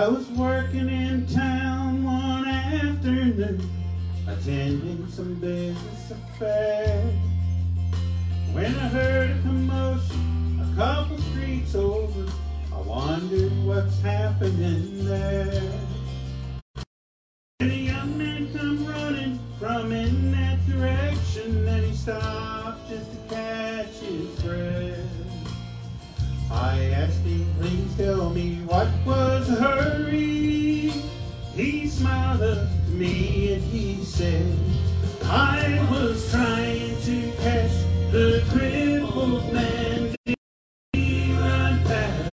I was working in town one afternoon, attending some business affair. When I heard a commotion a couple streets over, I wondered what's happening there. And a young man come running from in that direction, and he stopped just to catch his breath. I asked him, please tell me me and he said, I was trying to catch the crippled man. He run past?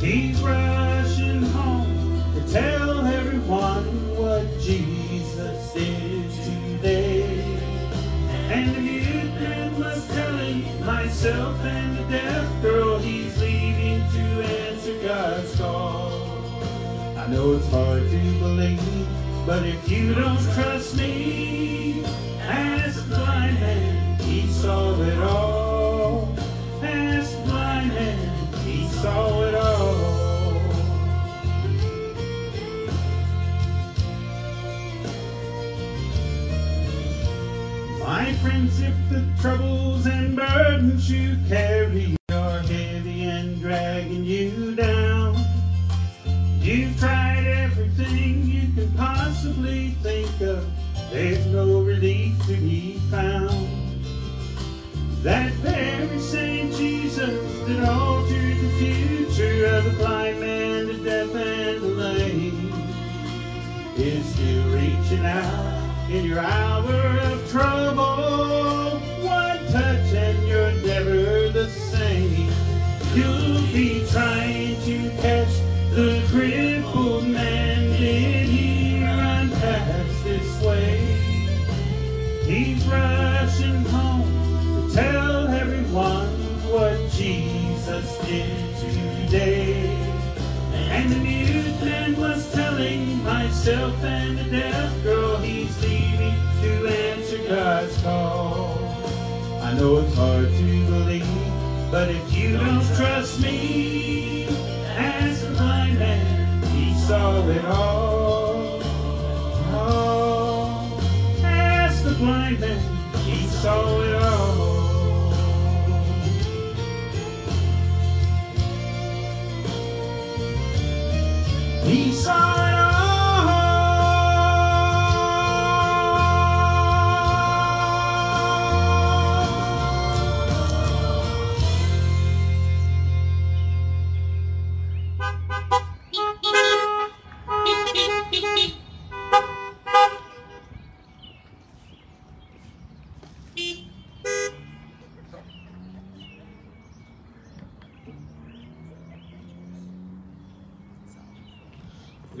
He's rushing home to tell everyone what Jesus is today. And the mute man was telling myself and the deaf girl he's leaving to answer God's call. I know it's hard to believe, but if you don't trust me, as the blind man, he saw it all. Ask the blind man, he saw it all. My friends, if the troubles and burdens you carry there's no relief to be found. That very same Jesus that altered the future of the blind man, the deaf, and the lame is still reaching out in your hour of trouble. Myself and the deaf girl he's leaving to answer God's call. I know it's hard to believe, but if you don't trust me, ask oh, the blind man, he saw it all. Oh, ask the blind man, he saw it all.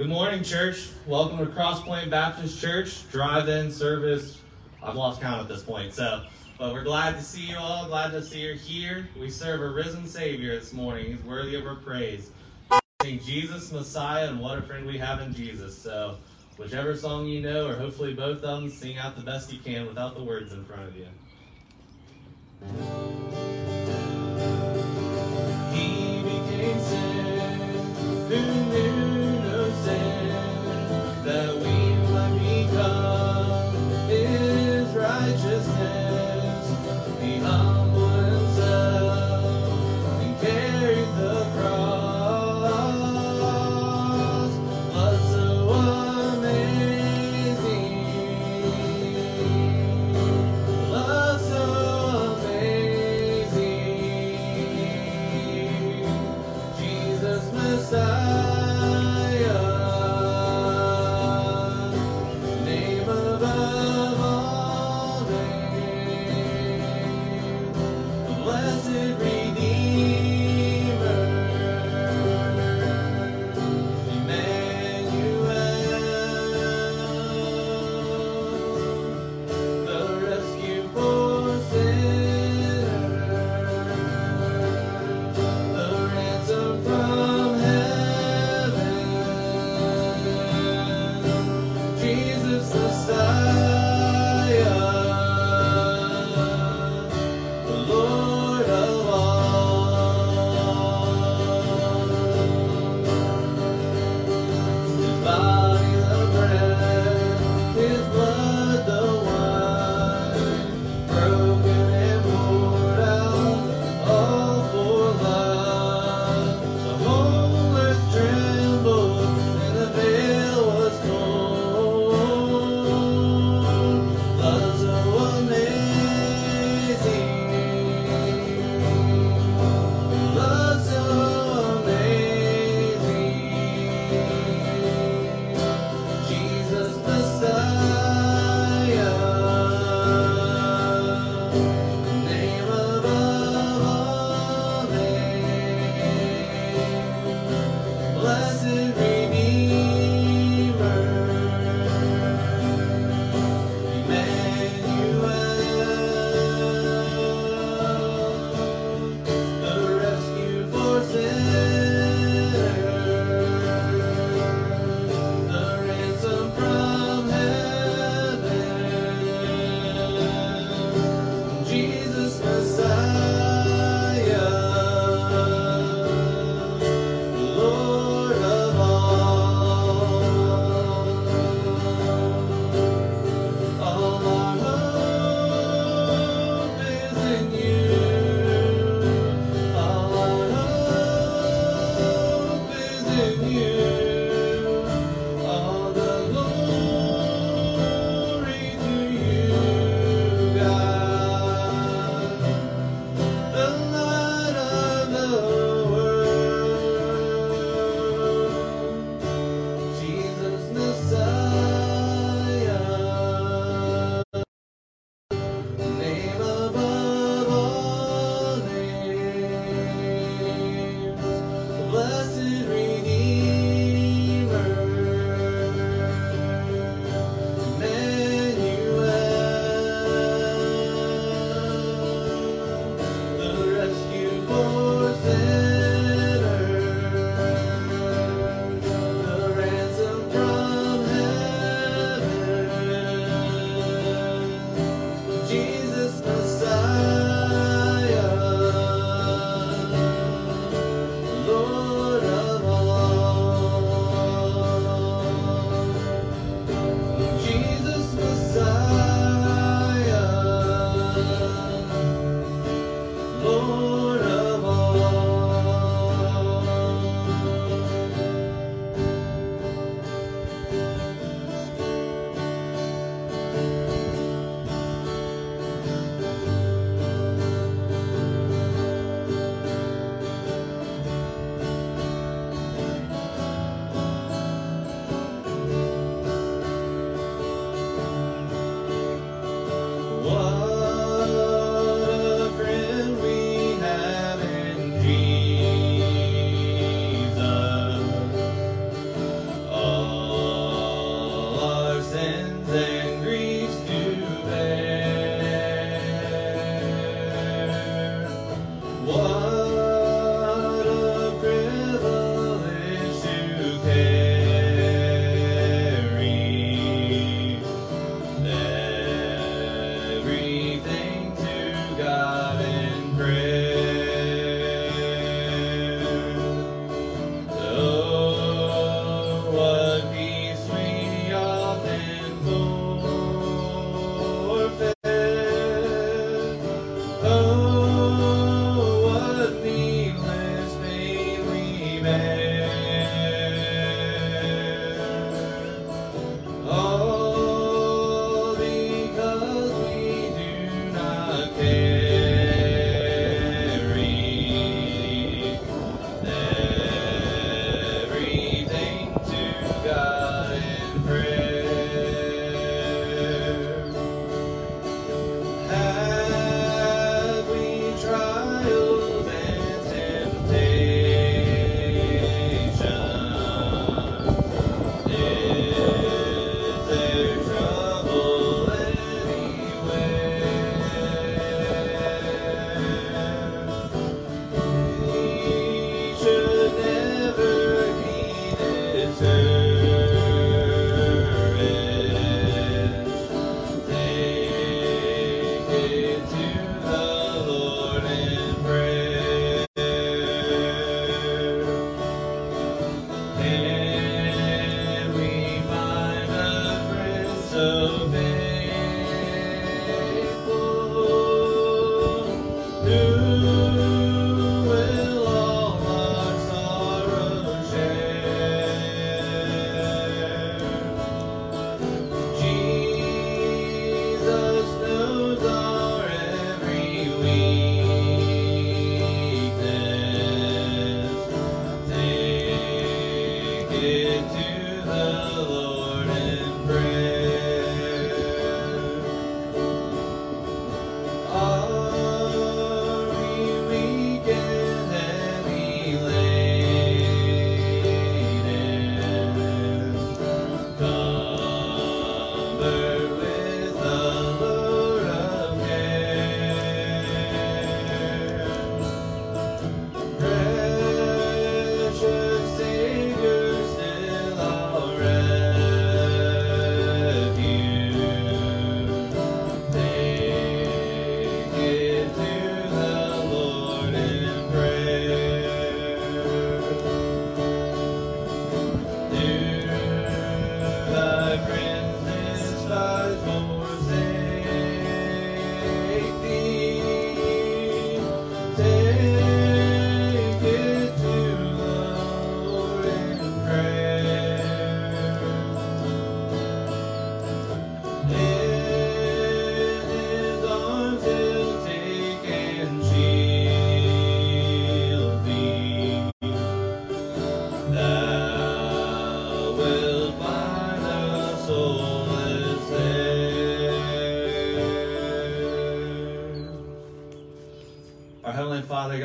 Good morning, church. Welcome to Cross Point Baptist Church drive-in service. I've lost count at this point, so but we're glad to see you all. Glad to see you're here. We serve a risen Savior this morning. He's worthy of our praise. Jesus Messiah, and what a friend we have in Jesus. So, whichever song you know, or hopefully both of them, sing out the best you can without the words in front of you. He became sin, who knew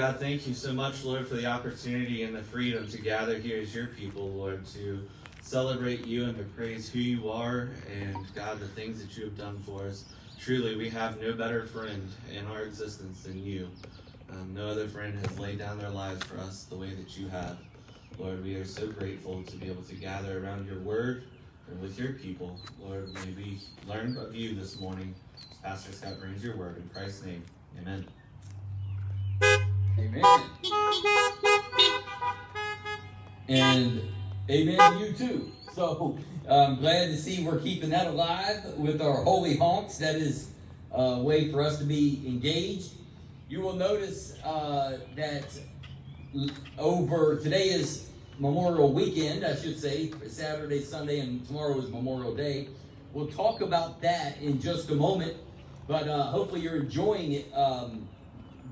God, thank you so much, Lord, for the opportunity and the freedom to gather here as your people, Lord, to celebrate you and to praise who you are and, God, the things that you have done for us. Truly, we have no better friend in our existence than you. Um, no other friend has laid down their lives for us the way that you have. Lord, we are so grateful to be able to gather around your word and with your people. Lord, may we learn of you this morning as Pastor Scott brings your word. In Christ's name, amen. Amen. And amen you too. So I'm glad to see we're keeping that alive with our holy honks. That is a way for us to be engaged. You will notice uh, that over today is Memorial Weekend, I should say, Saturday, Sunday, and tomorrow is Memorial Day. We'll talk about that in just a moment, but uh, hopefully you're enjoying it. Um,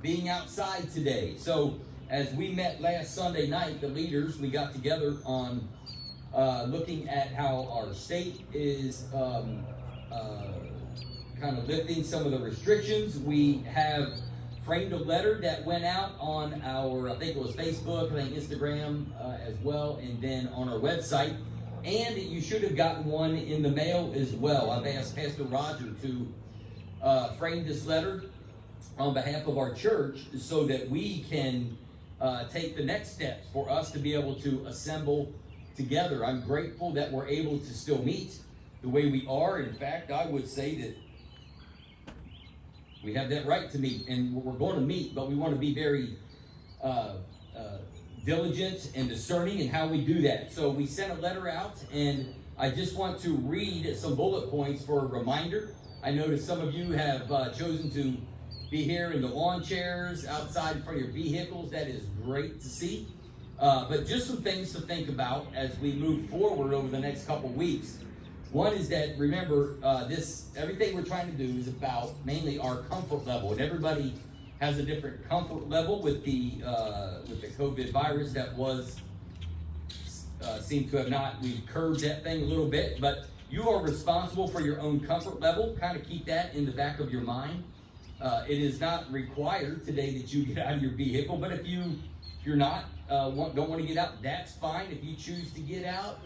being outside today. So, as we met last Sunday night, the leaders, we got together on uh, looking at how our state is um, uh, kind of lifting some of the restrictions. We have framed a letter that went out on our, I think it was Facebook, I think Instagram uh, as well, and then on our website. And you should have gotten one in the mail as well. I've asked Pastor Roger to uh, frame this letter on behalf of our church so that we can uh, take the next steps for us to be able to assemble together. I'm grateful that we're able to still meet the way we are. In fact, I would say that we have that right to meet, and we're going to meet, but we want to be very uh, uh, diligent and discerning in how we do that. So we sent a letter out, and I just want to read some bullet points for a reminder. I noticed some of you have uh, chosen to be here in the lawn chairs outside in front of your vehicles. That is great to see. Uh, but just some things to think about as we move forward over the next couple weeks. One is that remember uh, this everything we're trying to do is about mainly our comfort level, and everybody has a different comfort level with the uh, with the COVID virus that was uh, seemed to have not we've curbed that thing a little bit, but you are responsible for your own comfort level. Kind of keep that in the back of your mind. Uh, it is not required today that you get out of your vehicle, but if you if you're not uh, want, don't want to get out, that's fine. If you choose to get out,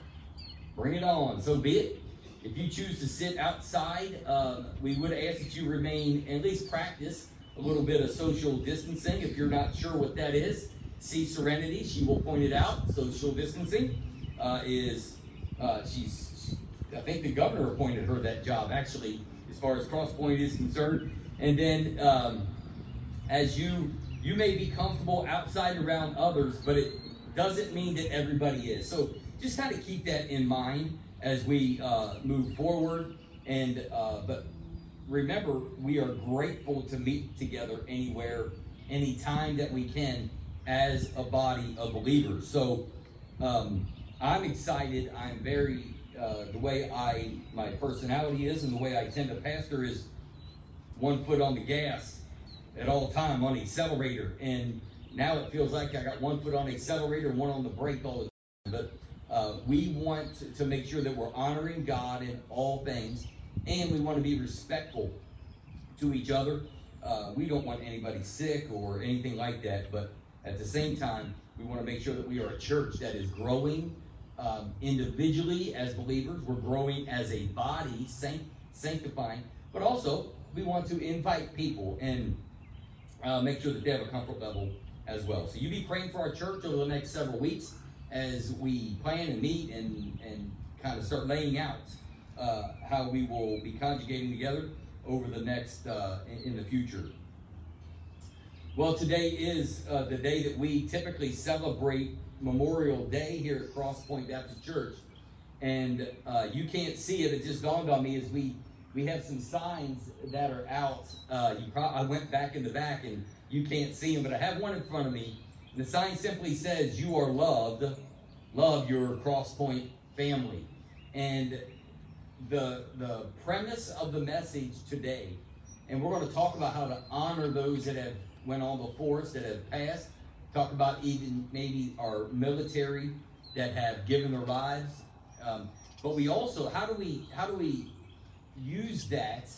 bring it on. So be it. If you choose to sit outside, uh, we would ask that you remain at least practice a little bit of social distancing. If you're not sure what that is, see Serenity. She will point it out. Social distancing uh, is uh, she's. I think the governor appointed her that job actually, as far as Crosspoint is concerned. And then um, as you you may be comfortable outside around others, but it doesn't mean that everybody is. So just kind of keep that in mind as we uh, move forward. And uh, but remember, we are grateful to meet together anywhere, anytime that we can as a body of believers. So um, I'm excited. I'm very, uh, the way I, my personality is and the way I tend to pastor is one foot on the gas at all time on the accelerator. And now it feels like I got one foot on the accelerator one on the brake all the time. But uh, we want to make sure that we're honoring God in all things and we want to be respectful to each other. Uh, we don't want anybody sick or anything like that, but at the same time, we want to make sure that we are a church that is growing um, individually as believers. We're growing as a body, sanct- sanctifying, but also we want to invite people and uh, make sure that they have a comfort level as well. So you be praying for our church over the next several weeks as we plan and meet and, and kind of start laying out uh, how we will be conjugating together over the next uh, in, in, the future. Well, today is uh, the day that we typically celebrate Memorial Day here at Cross Point Baptist Church, and uh, you can't see it. It just dawned on me as we we have some signs that are out. Uh, pro- I went back in the back and you can't see them, but I have one in front of me. The sign simply says, "You are loved. Love your Crosspoint family." And the, the premise of the message today, and we're going to talk about how to honor those that have went on before us, that have passed. Talk about even maybe our military that have given their lives. Um, but we also, how do we, how do we use that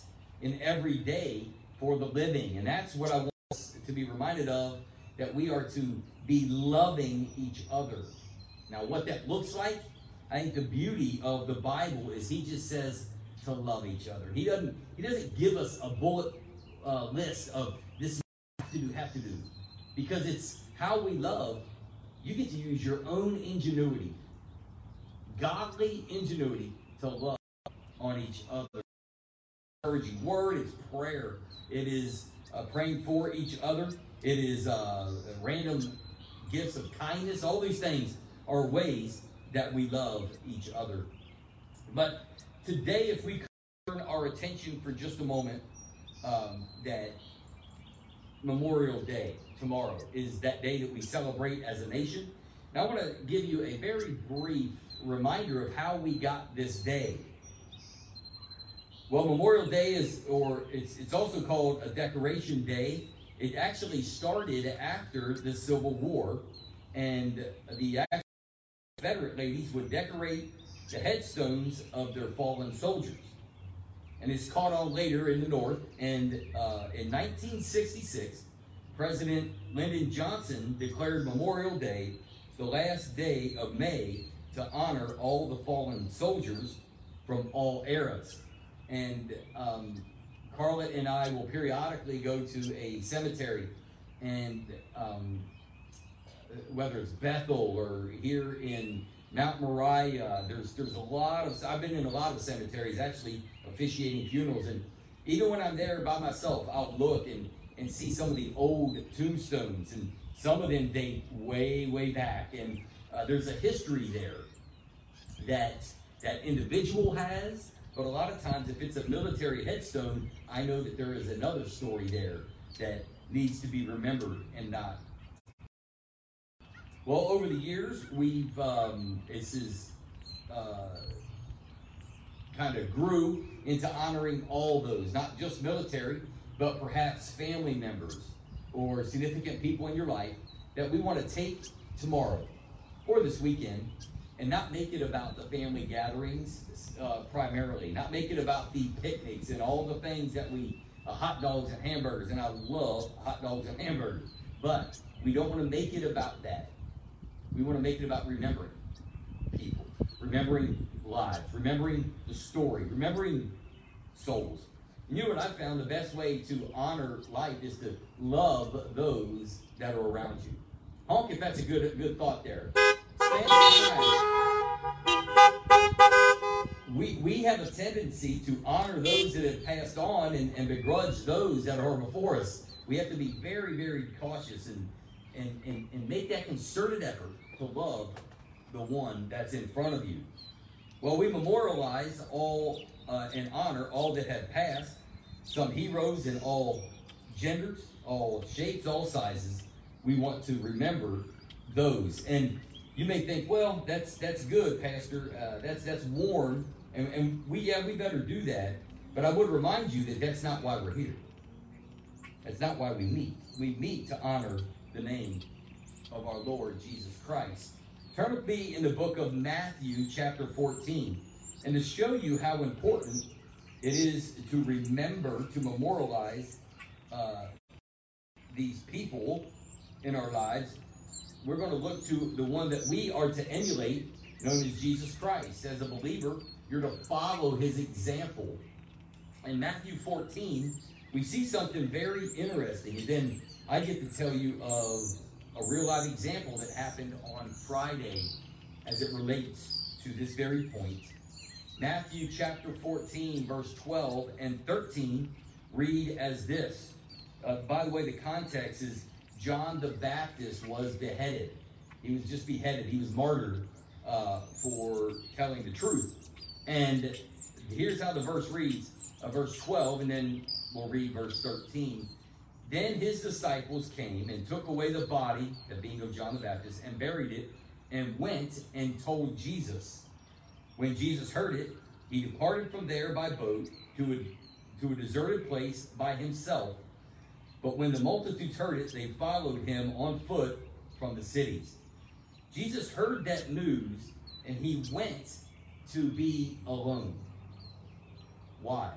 in every day for the living? And that's what I want us to be reminded of, that we are to be loving each other. Now, what that looks like, I think the beauty of the Bible is he just says to love each other. He doesn't he doesn't give us a bullet uh, list of this have to do, have to do. Because it's how we love. You get to use your own ingenuity, godly ingenuity to love on each other. Encouraging word, is prayer. It is uh, praying for each other. It is uh, random gifts of kindness. All these things are ways that we love each other. But today, if we turn our attention for just a moment, um, that Memorial Day tomorrow is that day that we celebrate as a nation. Now, I want to give you a very brief reminder of how we got this day. Well, Memorial Day is, or it's, it's also called a Decoration Day. It actually started after the Civil War, and the Confederate ladies would decorate the headstones of their fallen soldiers. And it's caught on later in the North. And uh, in 1966, President Lyndon Johnson declared Memorial Day the last day of May to honor all the fallen soldiers from all eras. And um, Carla and I will periodically go to a cemetery and um, whether it's Bethel or here in Mount Moriah. There's there's a lot of I've been in a lot of cemeteries actually officiating funerals, and even when I'm there by myself, I'll look and and see some of the old tombstones and Some of them date way, way back, and uh, there's a history there that that individual has. But a lot of times, if it's a military headstone, I know that there is another story there that needs to be remembered and not. Well, over the years, we've um, this is uh, kind of grew into honoring all those, not just military, but perhaps family members or significant people in your life that we want to take tomorrow or this weekend and not make it about the family gatherings uh, primarily, not make it about the picnics and all the things that we, uh, hot dogs and hamburgers, and I love hot dogs and hamburgers, but we don't want to make it about that. We want to make it about remembering people, remembering lives, remembering the story, remembering souls. And you know what I found? The best way to honor life is to love those that are around you. Honk if that's a good good thought there. We, we have a tendency to honor those that have passed on and, and begrudge those that are before us. We have to be very, very cautious and, and, and, and make that concerted effort to love the one that's in front of you. Well, we memorialize all uh, and honor all that have passed, some heroes in all genders, all shapes, all sizes. We want to remember those. And you may think, well, that's that's good, Pastor. Uh, that's that's warm, and, and we yeah we better do that. But I would remind you that that's not why we're here. That's not why we meet. We meet to honor the name of our Lord Jesus Christ. Turn with me in the book of Matthew, chapter 14, and to show you how important it is to remember, to memorialize uh, these people in our lives we're going to look to the one that we are to emulate, known as Jesus Christ. As a believer, you're to follow his example. In Matthew 14, we see something very interesting. And then I get to tell you of a real life example that happened on Friday as it relates to this very point. Matthew chapter 14, verse 12 and 13 read as this. Uh, by the way, the context is John the Baptist was beheaded. He was just beheaded. He was martyred uh, for telling the truth. And here's how the verse reads uh, verse 12, and then we'll read verse 13. Then his disciples came and took away the body, the being of John the Baptist, and buried it, and went and told Jesus. When Jesus heard it, he departed from there by boat to a, to a deserted place by himself but when the multitudes heard it, they followed him on foot from the cities. Jesus heard that news and he went to be alone. Why?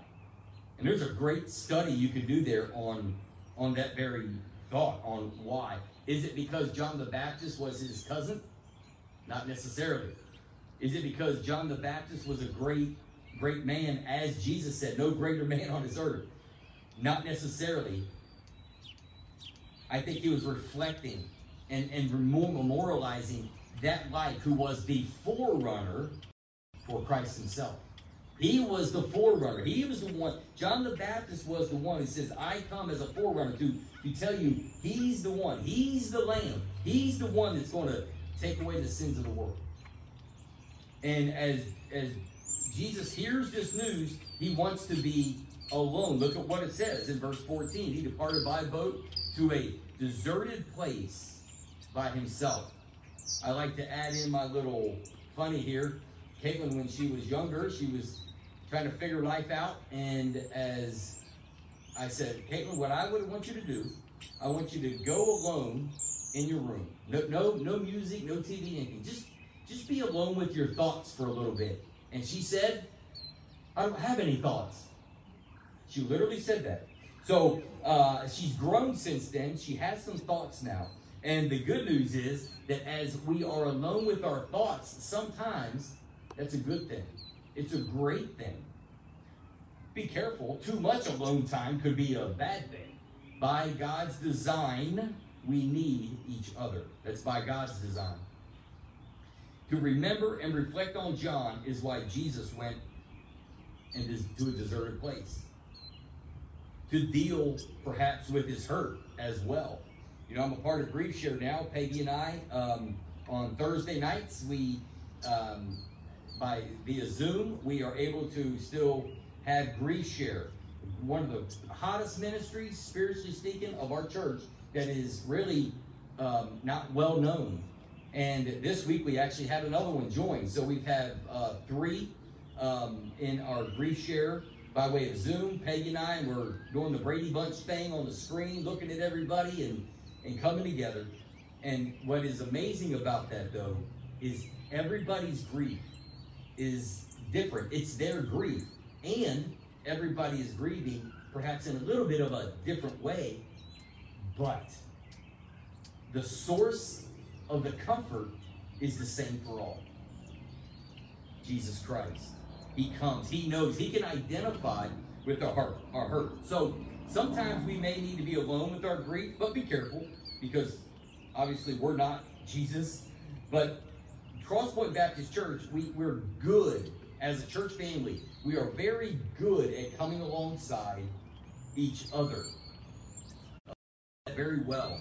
And there's a great study you can do there on, on that very thought, on why. Is it because John the Baptist was his cousin? Not necessarily. Is it because John the Baptist was a great, great man, as Jesus said, no greater man on this earth? Not necessarily. I think he was reflecting and, and memorializing that life who was the forerunner for Christ himself. He was the forerunner. He was the one. John the Baptist was the one who says, I come as a forerunner to, to tell you he's the one. He's the lamb. He's the one that's going to take away the sins of the world. And as, as Jesus hears this news, he wants to be alone. Look at what it says in verse 14. He departed by boat to a deserted place by himself. I like to add in my little funny here. Caitlin, when she was younger, she was trying to figure life out. And as I said, Caitlin, what I would want you to do, I want you to go alone in your room. No, no, no music, no TV, anything. Just, just be alone with your thoughts for a little bit. And she said, I don't have any thoughts. She literally said that. So uh, she's grown since then. She has some thoughts now. And the good news is that as we are alone with our thoughts, sometimes that's a good thing. It's a great thing. Be careful. Too much alone time could be a bad thing. By God's design, we need each other. That's by God's design. To remember and reflect on John is why Jesus went into a deserted place to deal perhaps with his hurt as well. You know, I'm a part of Grief Share now. Peggy and I, um, on Thursday nights, we, um, by via Zoom, we are able to still have Grief Share, one of the hottest ministries, spiritually speaking, of our church that is really um, not well known. And this week we actually had another one join. So we've had uh, three um, in our grief share by way of Zoom. Peggy and I, were doing the Brady Bunch thing on the screen, looking at everybody and, and coming together. And what is amazing about that, though, is everybody's grief is different. It's their grief. And everybody is grieving, perhaps in a little bit of a different way, but the source of the comfort is the same for all. Jesus Christ. He comes. He knows. He can identify with our heart, our hurt. So sometimes we may need to be alone with our grief, but be careful because obviously we're not Jesus. But Crosspoint Baptist Church, we, we're good as a church family. We are very good at coming alongside each other. Uh, very well.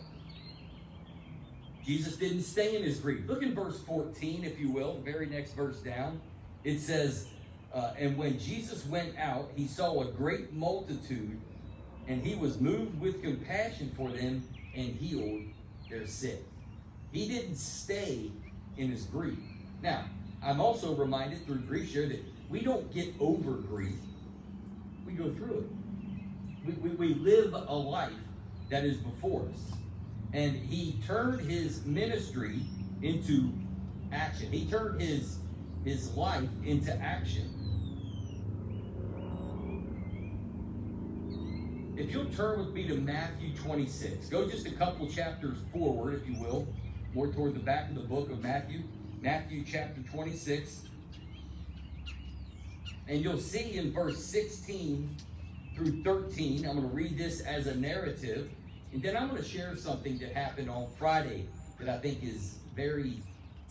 Jesus didn't stay in his grief. Look in verse 14, if you will, very next verse down. It says, uh, And when Jesus went out, he saw a great multitude, and he was moved with compassion for them and healed their sick. He didn't stay in his grief. Now, I'm also reminded through grief share that we don't get over grief, we go through it. We, we, we live a life that is before us. And he turned his ministry into action. He turned his his life into action. If you'll turn with me to Matthew 26, go just a couple chapters forward, if you will, more toward the back of the book of Matthew, Matthew chapter 26. And you'll see in verse 16 through 13, I'm going to read this as a narrative. And then I'm going to share something that happened on Friday that I think is very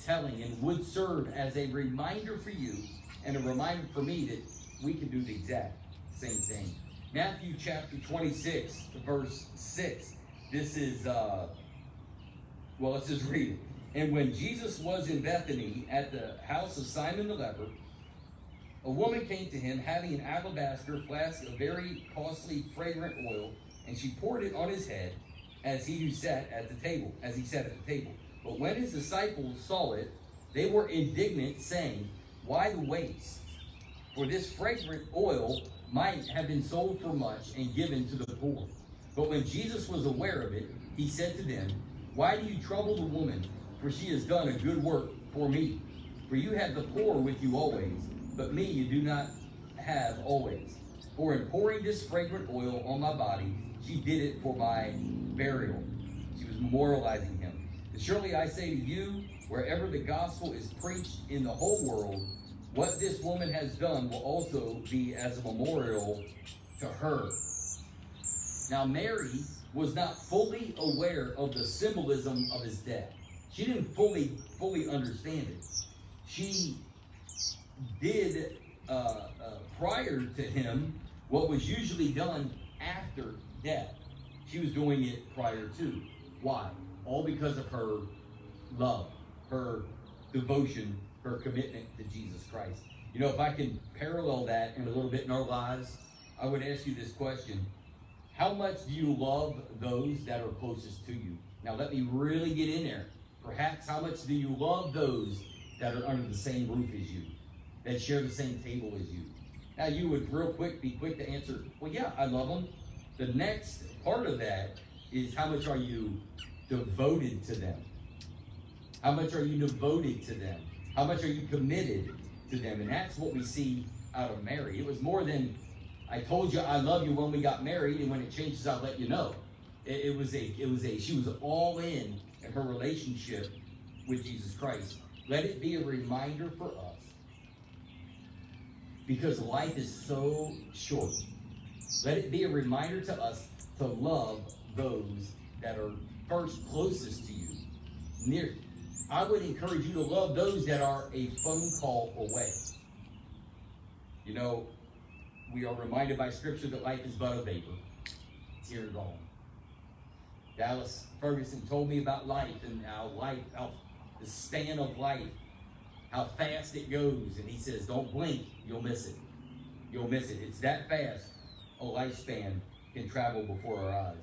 telling and would serve as a reminder for you and a reminder for me that we can do the exact same thing. Matthew chapter 26, verse 6. This is, uh, well, let's just read it. And when Jesus was in Bethany at the house of Simon the leper, a woman came to him having an alabaster flask of very costly fragrant oil, and she poured it on his head as he who sat at the table, as he sat at the table. But when his disciples saw it, they were indignant, saying, Why the waste? For this fragrant oil might have been sold for much and given to the poor. But when Jesus was aware of it, he said to them, Why do you trouble the woman? For she has done a good work for me. For you have the poor with you always, but me you do not have always. For in pouring this fragrant oil on my body, she did it for my burial. She was memorializing him. And surely I say to you, wherever the gospel is preached in the whole world, what this woman has done will also be as a memorial to her. Now, Mary was not fully aware of the symbolism of his death. She didn't fully fully understand it. She did uh, uh, prior to him what was usually done after death. She was doing it prior to. Why? All because of her love, her devotion, her commitment to Jesus Christ. You know, if I can parallel that in a little bit in our lives, I would ask you this question How much do you love those that are closest to you? Now, let me really get in there. Perhaps how much do you love those that are under the same roof as you, that share the same table as you? Now, you would real quick be quick to answer, well, yeah, I love them. The next part of that is how much are you devoted to them? How much are you devoted to them? How much are you committed to them? And that's what we see out of Mary. It was more than I told you I love you when we got married, and when it changes, I'll let you know. It, it was a, it was a, she was all in in her relationship with Jesus Christ. Let it be a reminder for us. Because life is so short. Let it be a reminder to us to love those that are first closest to you. Near I would encourage you to love those that are a phone call away. You know, we are reminded by scripture that life is but a vapor. It's gone. Dallas Ferguson told me about life and how life, how the span of life, how fast it goes. And he says, don't blink, you'll miss it. You'll miss it. It's that fast a lifespan can travel before our eyes.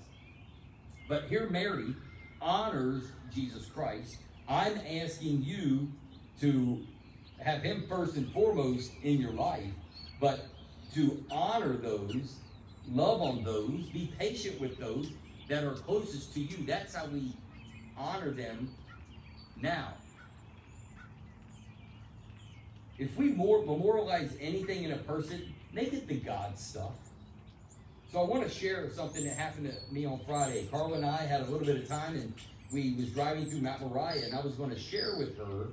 But here Mary honors Jesus Christ. I'm asking you to have him first and foremost in your life, but to honor those, love on those, be patient with those that are closest to you. That's how we honor them now. If we more memorialize anything in a person, make it the God stuff. So I want to share something that happened to me on Friday. Carla and I had a little bit of time, and we was driving through Mount Moriah, and I was going to share with her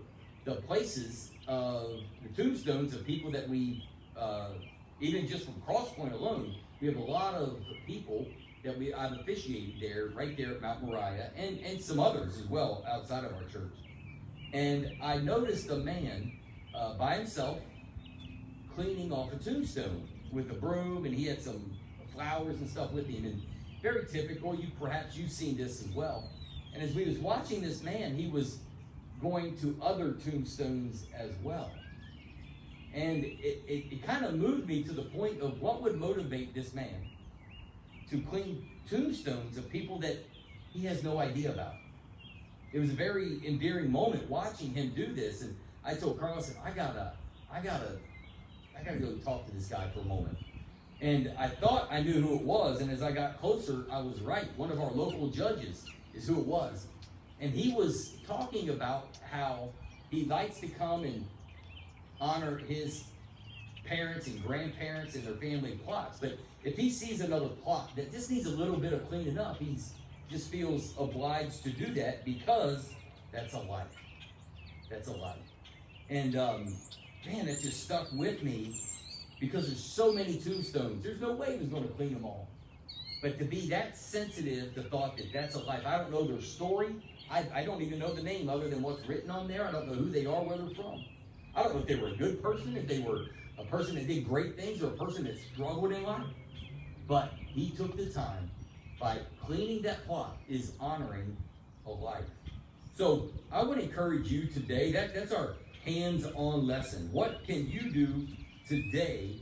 the places of the tombstones of people that we, uh, even just from Crosspoint alone, we have a lot of people that we I've officiated there, right there at Mount Moriah, and and some others as well outside of our church. And I noticed a man uh, by himself cleaning off a tombstone with a broom, and he had some flowers and stuff with him. And very typical. You perhaps you've seen this as well. And as we was watching this man, he was going to other tombstones as well. And it, it, it kind of moved me to the point of what would motivate this man to clean tombstones of people that he has no idea about. It was a very endearing moment watching him do this. And I told Carl, I said, I gotta, I gotta, I gotta go talk to this guy for a moment. And I thought I knew who it was, and as I got closer, I was right. One of our local judges is who it was. And he was talking about how he likes to come and honor his parents and grandparents and their family plots. But if he sees another plot that just needs a little bit of cleaning up, he just feels obliged to do that because that's a life. That's a life. And um, man, it just stuck with me because there's so many tombstones. There's no way he was going to clean them all. But to be that sensitive to thought that that's a life, I don't know their story. I, I don't even know the name other than what's written on there. I don't know who they are, where they're from. I don't know if they were a good person, if they were a person that did great things, or a person that struggled in life. But he took the time by cleaning that plot is honoring a life. So I would encourage you today. That that's our hands-on lesson. What can you do today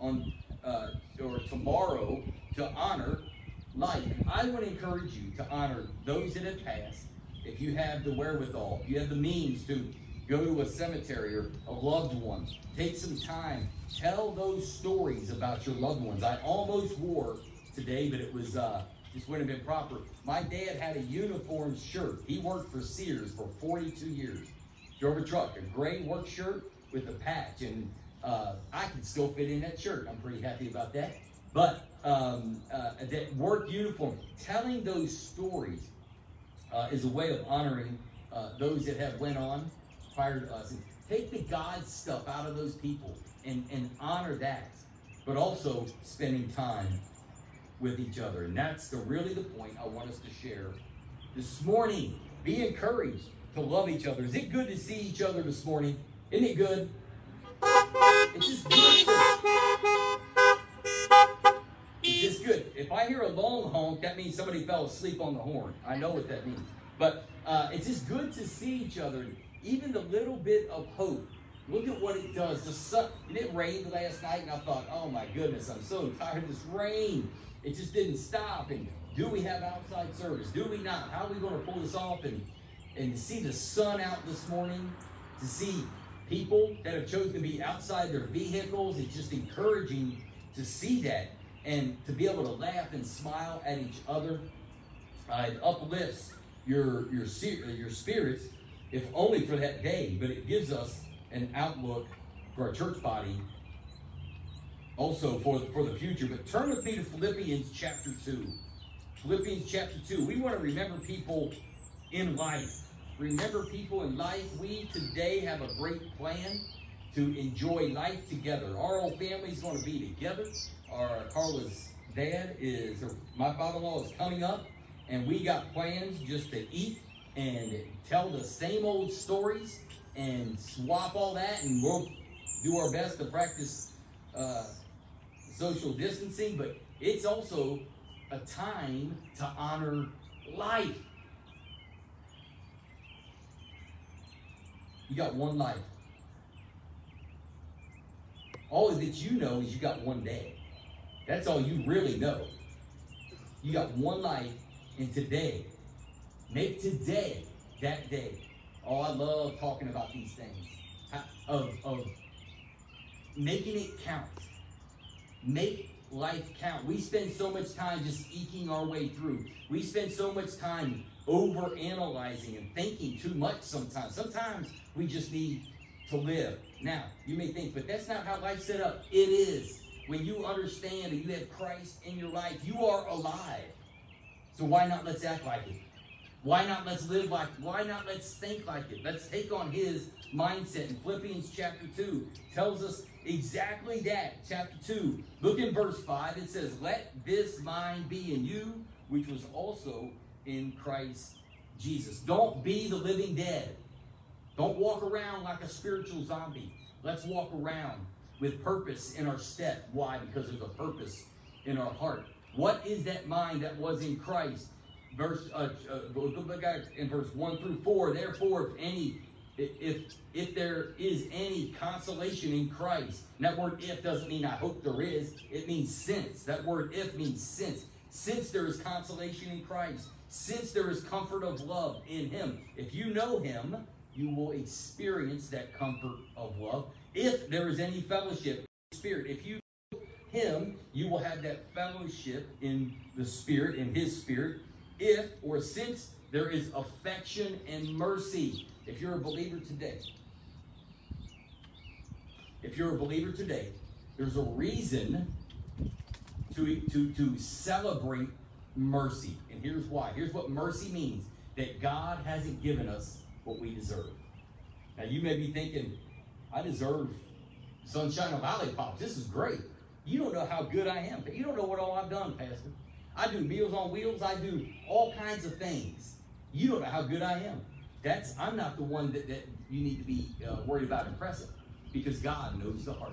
on uh, or tomorrow to honor life. I would encourage you to honor those that have passed. If you have the wherewithal, if you have the means to go to a cemetery or a loved one, take some time, tell those stories about your loved ones. I almost wore today, but it was uh, just wouldn't have been proper. My dad had a uniform shirt. He worked for Sears for 42 years. Drove a truck, a gray work shirt with a patch, and uh, I can still fit in that shirt. I'm pretty happy about that. But um, uh, that work uniform, telling those stories uh, is a way of honoring uh, those that have went on prior to us. And take the God stuff out of those people and, and honor that, but also spending time with each other. And that's the really the point I want us to share this morning. Be encouraged to love each other. Is it good to see each other this morning? Isn't it good? It's just good. it's just good. If I hear a long honk, that means somebody fell asleep on the horn. I know what that means. But uh, it's just good to see each other. Even the little bit of hope. Look at what it does. The sun. It rained last night, and I thought, oh my goodness, I'm so tired of this rain. It just didn't stop. And do we have outside service? Do we not? How are we going to pull this off? And and to see the sun out this morning, to see people that have chosen to be outside their vehicles. It's just encouraging to see that and to be able to laugh and smile at each other. Uh, it uplifts your your your spirits, if only for that day, but it gives us an outlook for our church body, also for for the future. But turn with me to Philippians chapter two. Philippians chapter two. We want to remember people in life Remember, people in life, we today have a great plan to enjoy life together. Our whole family's going to be together. Our Carla's dad is, my father-in-law is coming up, and we got plans just to eat and tell the same old stories and swap all that, and we'll do our best to practice uh, social distancing. But it's also a time to honor life. You got one life. All that you know is you got one day. That's all you really know. You got one life, and today, make today that day. Oh, I love talking about these things. Of, of making it count. Make life count. We spend so much time just eking our way through. We spend so much time over analyzing and thinking too much sometimes. Sometimes we just need to live. Now, you may think, but that's not how life's set up. It is. When you understand and you have Christ in your life, you are alive. So why not let's act like it? Why not let's live like it? Why not let's think like it? Let's take on his mindset. In Philippians chapter 2 tells us exactly that. Chapter 2. Look in verse 5. It says, Let this mind be in you, which was also in Christ Jesus. Don't be the living dead. Don't walk around like a spiritual zombie. Let's walk around with purpose in our step. Why? Because there's a purpose in our heart. What is that mind that was in Christ? Verse uh, uh, in verse one through four. Therefore, if any, if if there is any consolation in Christ, that word "if" doesn't mean I hope there is. It means since. That word "if" means since. Since there is consolation in Christ, since there is comfort of love in Him. If you know Him, you will experience that comfort of love. If there is any fellowship, Spirit, if you him, you will have that fellowship in the Spirit, in His Spirit. If or since there is affection and mercy, if you're a believer today, if you're a believer today, there's a reason to, to, to celebrate mercy. And here's why. Here's what mercy means that God hasn't given us what we deserve. Now, you may be thinking, I deserve sunshine of lollipops. This is great. You don't know how good I am. You don't know what all I've done, Pastor. I do Meals on Wheels. I do all kinds of things. You don't know how good I am. That's I'm not the one that, that you need to be uh, worried about impressing because God knows the heart.